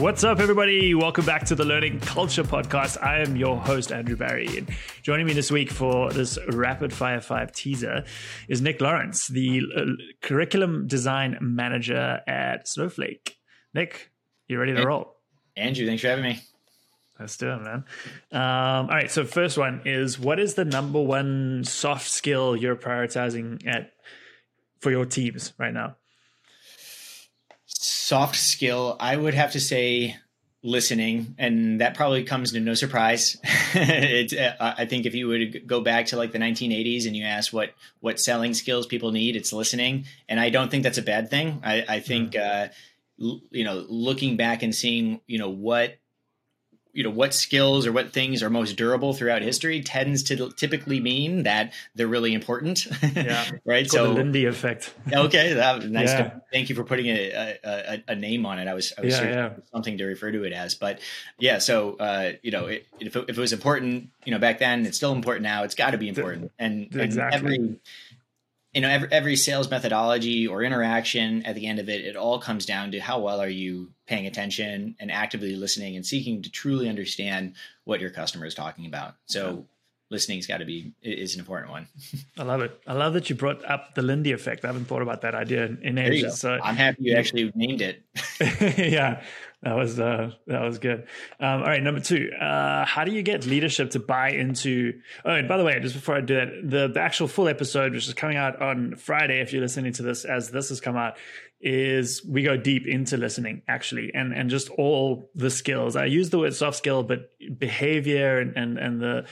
What's up, everybody? Welcome back to the Learning Culture Podcast. I am your host, Andrew Barry. And joining me this week for this Rapid Fire 5 teaser is Nick Lawrence, the uh, Curriculum Design Manager at Snowflake. Nick, you ready to roll? Andrew, thanks for having me. Let's do it, man. Um, all right. So, first one is what is the number one soft skill you're prioritizing at for your teams right now? Soft skill, I would have to say listening, and that probably comes to no surprise. it, uh, I think if you would go back to like the 1980s and you ask what what selling skills people need, it's listening, and I don't think that's a bad thing. I, I think. Mm. Uh, you know, looking back and seeing, you know, what you know what skills or what things are most durable throughout history tends to typically mean that they're really important. Yeah, right. It's so the Lindy effect. okay, that nice. Yeah. To, thank you for putting a, a, a, name on it. I was, I was yeah, yeah. something to refer to it as, but yeah. So uh, you know, it, if, it, if it was important, you know, back then, it's still important now. It's got to be important, and, exactly. and every you know every, every sales methodology or interaction at the end of it it all comes down to how well are you paying attention and actively listening and seeking to truly understand what your customer is talking about. So listening's got to be is an important one i love it i love that you brought up the lindy effect i haven't thought about that idea in, in ages so i'm happy you actually named it yeah that was uh, that was good. Um, all right, number two. Uh, how do you get leadership to buy into? Oh, and by the way, just before I do that, the, the actual full episode, which is coming out on Friday, if you're listening to this as this has come out, is we go deep into listening actually, and and just all the skills. I use the word soft skill, but behavior and and and the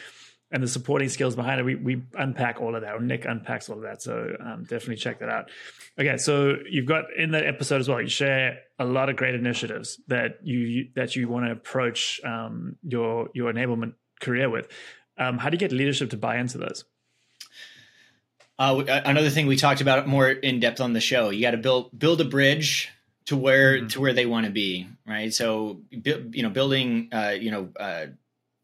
and the supporting skills behind it. We we unpack all of that. Or Nick unpacks all of that. So um, definitely check that out. Okay, so you've got in that episode as well. You share a lot of great initiatives that you that you want to approach um, your your enablement career with. Um, how do you get leadership to buy into those? Uh, another thing we talked about more in depth on the show. You got to build build a bridge to where mm-hmm. to where they want to be, right? So you know, building uh, you know uh,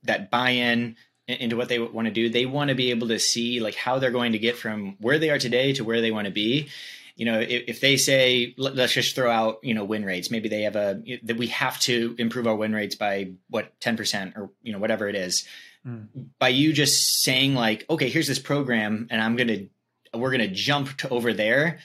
that buy in into what they want to do. They want to be able to see like how they're going to get from where they are today to where they want to be. You know if, if they say let's just throw out you know win rates. Maybe they have a that we have to improve our win rates by what 10% or you know whatever it is. Mm. by you just saying like okay here's this program and i'm gonna we're gonna jump to over there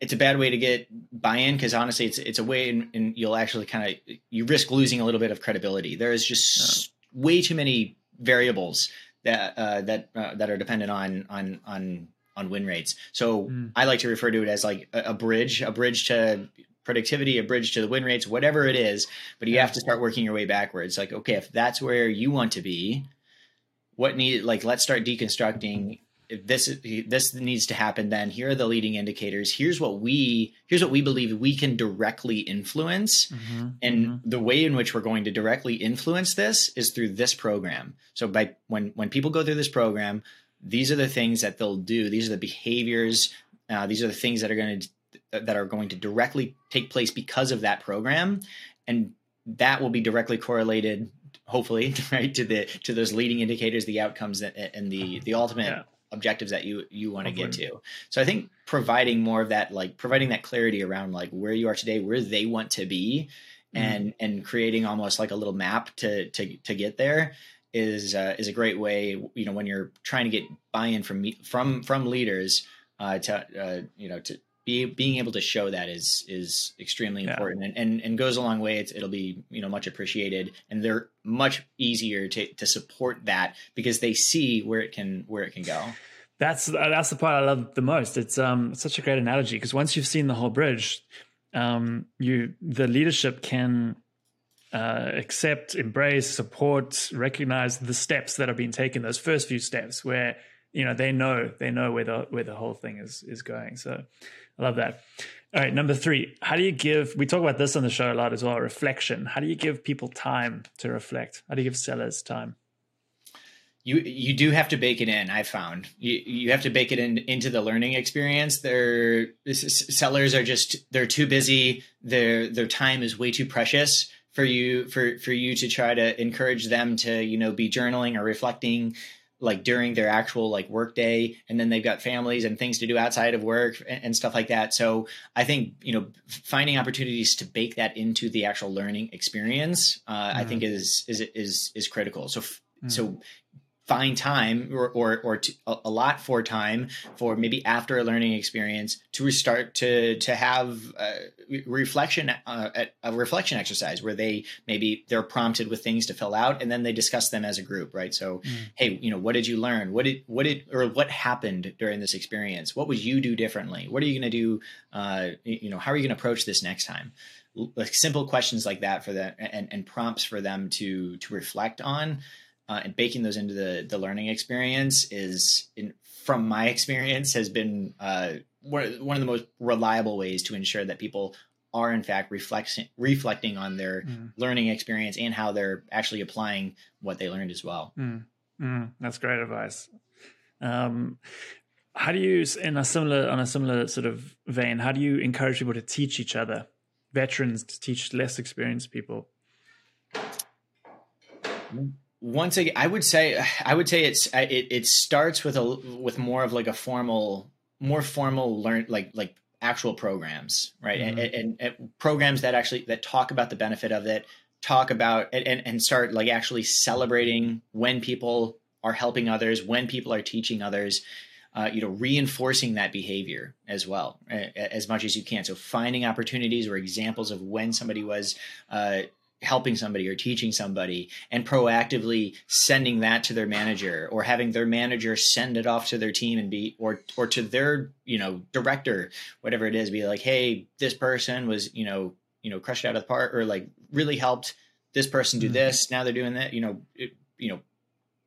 it's a bad way to get buy-in because honestly it's it's a way and you'll actually kind of you risk losing a little bit of credibility. There is just yeah. way too many variables that uh, that uh, that are dependent on on on on win rates. So mm. I like to refer to it as like a, a, bridge, a bridge to productivity, a bridge to the win rates, whatever it is. But you yeah. have to start working your way backwards. Like, okay, if that's where you want to be, what need like let's start deconstructing this this needs to happen then here are the leading indicators. Here's what we here's what we believe we can directly influence. Mm-hmm, and mm-hmm. the way in which we're going to directly influence this is through this program. So by when when people go through this program these are the things that they'll do. These are the behaviors uh, these are the things that are going to that are going to directly take place because of that program. And that will be directly correlated hopefully right to the to those leading indicators the outcomes and the the ultimate yeah objectives that you you want to get to. So I think providing more of that like providing that clarity around like where you are today, where they want to be mm-hmm. and and creating almost like a little map to to to get there is uh, is a great way, you know, when you're trying to get buy-in from from from leaders uh, to uh, you know to be, being able to show that is is extremely important and, and and goes a long way. It's, it'll be you know much appreciated, and they're much easier to to support that because they see where it can where it can go. That's that's the part I love the most. It's um it's such a great analogy because once you've seen the whole bridge, um you the leadership can uh, accept, embrace, support, recognize the steps that are being taken. Those first few steps where you know they know they know where the where the whole thing is is going. So I love that. All right, number three. How do you give? We talk about this on the show a lot as well. Reflection. How do you give people time to reflect? How do you give sellers time? You you do have to bake it in. I found you you have to bake it in into the learning experience. Their sellers are just they're too busy. Their their time is way too precious for you for for you to try to encourage them to you know be journaling or reflecting like during their actual like work day and then they've got families and things to do outside of work and, and, stuff like that so i think you know finding opportunities to bake that into the actual learning experience uh, mm. i think is is is is critical so mm. so find time or or, or to, a lot for time for maybe after a learning experience to restart to to have a reflection uh, a reflection exercise where they maybe they're prompted with things to fill out and then they discuss them as a group right? So mm. hey you know what did you learn? What did what did or what happened during this experience? What would you do differently? What are you going to do uh, you know how are you going to approach this next time? Like simple questions like that for them and, and prompts for them to to reflect on uh, and baking those into the the learning experience is, in, from my experience, has been uh, one, one of the most reliable ways to ensure that people are in fact reflecting reflecting on their mm. learning experience and how they're actually applying what they learned as well. Mm. Mm. That's great advice. Um, how do you, in a similar on a similar sort of vein, how do you encourage people to teach each other, veterans to teach less experienced people? Once again, I would say I would say it's it, it starts with a with more of like a formal, more formal learn like like actual programs, right? Mm-hmm. And, and, and, programs that actually that talk about the benefit of it, talk about and and start like actually celebrating when people are helping others, when people are teaching others. Uh, you know, reinforcing that behavior as well, as much as you can. So, finding opportunities or examples of when somebody was uh, helping somebody or teaching somebody and proactively sending that to their manager or having their manager send it off to their team and be or or to their you know director whatever it is be like hey this person was you know you know crushed out of the park or like really helped this person do mm-hmm. this now they're doing that you know it, you know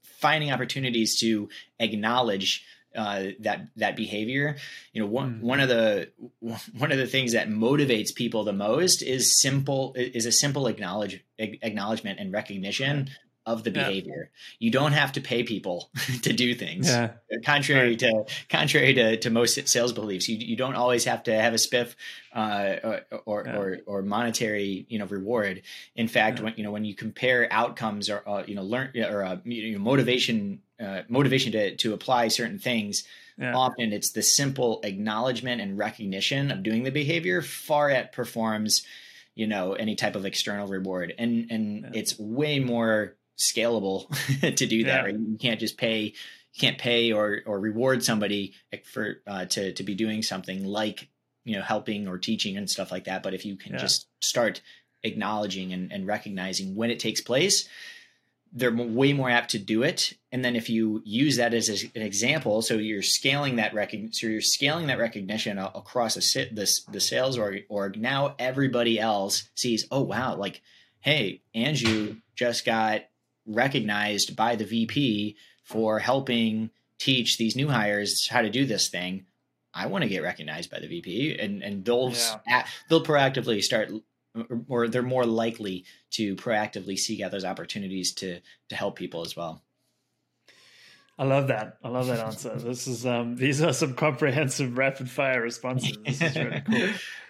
finding opportunities to acknowledge uh, that that behavior. You know, one mm. one of the one of the things that motivates people the most is simple is a simple acknowledge acknowledgement and recognition of the behavior. Yeah. You don't have to pay people to do things. Yeah. Contrary right. to contrary to, to most sales beliefs, you you don't always have to have a spiff uh, or or, yeah. or, or monetary you know reward. In fact, when you know when you compare outcomes or uh, you know learn or uh, you know, motivation uh, motivation to to apply certain things. Often it's the simple acknowledgement and recognition of doing the behavior far outperforms you know any type of external reward and and it's way more scalable to do that. Yeah. Right? You can't just pay, you can't pay or or reward somebody for uh, to to be doing something like you know helping or teaching and stuff like that. But if you can yeah. just start acknowledging and, and recognizing when it takes place, they're way more apt to do it. And then if you use that as a, an example, so you're scaling that recognition, so you're scaling that recognition across a this the sales org, org. Now everybody else sees, oh wow, like hey, Andrew just got recognized by the VP for helping teach these new hires how to do this thing. I want to get recognized by the VP, and and they'll yeah. they'll proactively start, or they're more likely to proactively seek out those opportunities to to help people as well. I love that. I love that answer. This is um, these are some comprehensive rapid fire responses. This is really cool.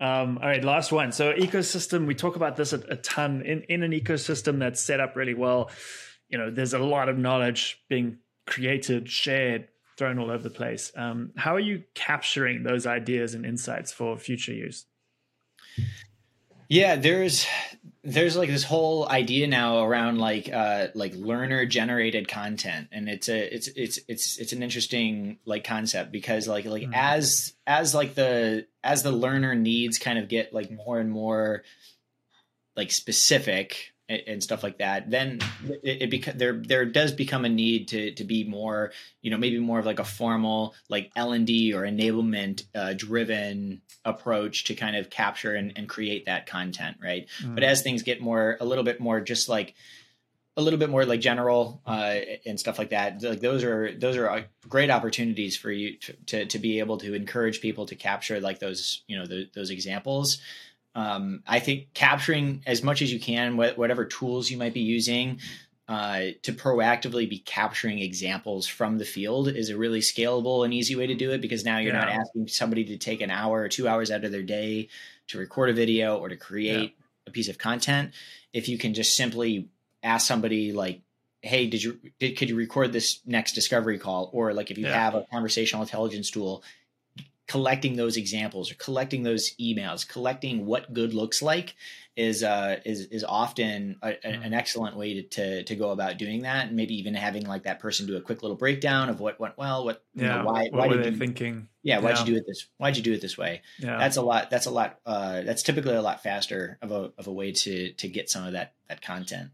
Um, all right, last one. So ecosystem, we talk about this a, a ton in, in an ecosystem that's set up really well. You know, there's a lot of knowledge being created, shared, thrown all over the place. Um, how are you capturing those ideas and insights for future use? Yeah, there's there's like this whole idea now around like uh like learner generated content and it's a it's it's it's it's an interesting like concept because like like mm-hmm. as as like the as the learner needs kind of get like more and more like specific and, stuff like that, then it, it beca- there there does become a need to to be more, you know, maybe more of like a formal like L and D or enablement uh, driven approach to kind of capture and, and create that content, right? Mm. But as things get more a little bit more just like a little bit more like general uh, and stuff like that. Like those are those are uh, great opportunities for you to, to, to be able to encourage people to capture like those you know the, those examples um, I think capturing as much as you can, whatever tools you might be using, uh, to proactively be capturing examples from the field is a really scalable and easy way to do it because now you're yeah. not asking somebody to take an hour or two hours out of their day to record a video or to create yeah. a piece of content. If you can just simply ask somebody like hey, did you did, could you record this next discovery call? Or like if you Yeah. have a conversational intelligence tool, collecting those examples or collecting those emails, collecting what good looks like is uh is is often a, a- Mhm. an excellent way to, to to go about doing that and maybe even having like that person do a quick little breakdown of what went well what you Yeah. know, why what why were did they you thinking? yeah why'd Yeah. you do it this why'd you do it this way Yeah. that's a lot that's a lot uh that's typically a lot faster of a of a way to to get some of that that content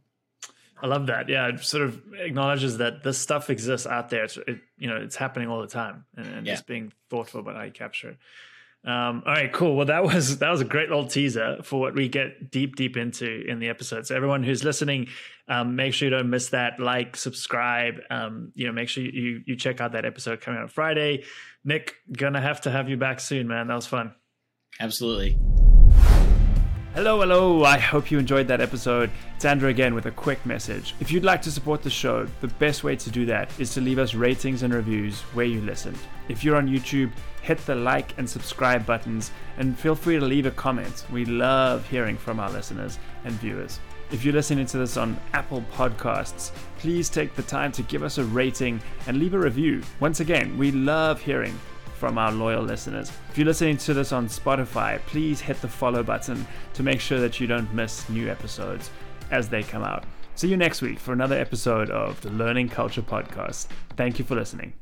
I love that. Yeah, it sort of acknowledges that this stuff exists out there. It's, it, you know, it's happening all the time, and, and Yeah. just being thoughtful about how you capture it. Um, all right, cool. Well, that was that was a great little teaser for what we get deep, deep into in the episode. So everyone who's listening, um, make sure you don't miss that. Like, subscribe. Um, you know, make sure you you check out that episode coming out Friday. Nick, gonna have to have you back soon, man. That was fun. absolutely Hello, hello. I hope you enjoyed that episode. It's Andrew again with a quick message. If you'd like to support the show, the best way to do that is to leave us ratings and reviews where you listened. If you're on YouTube, hit the like and subscribe buttons and feel free to leave a comment. We love hearing from our listeners and viewers. If you're listening to this on Apple Podcasts, please take the time to give us a rating and leave a review. Once again, we love hearing from our loyal listeners. If you're listening to this on Spotify, please hit the follow button to make sure that you don't miss new episodes as they come out. See you next week for another episode of the Learning Culture Podcast. Thank you for listening.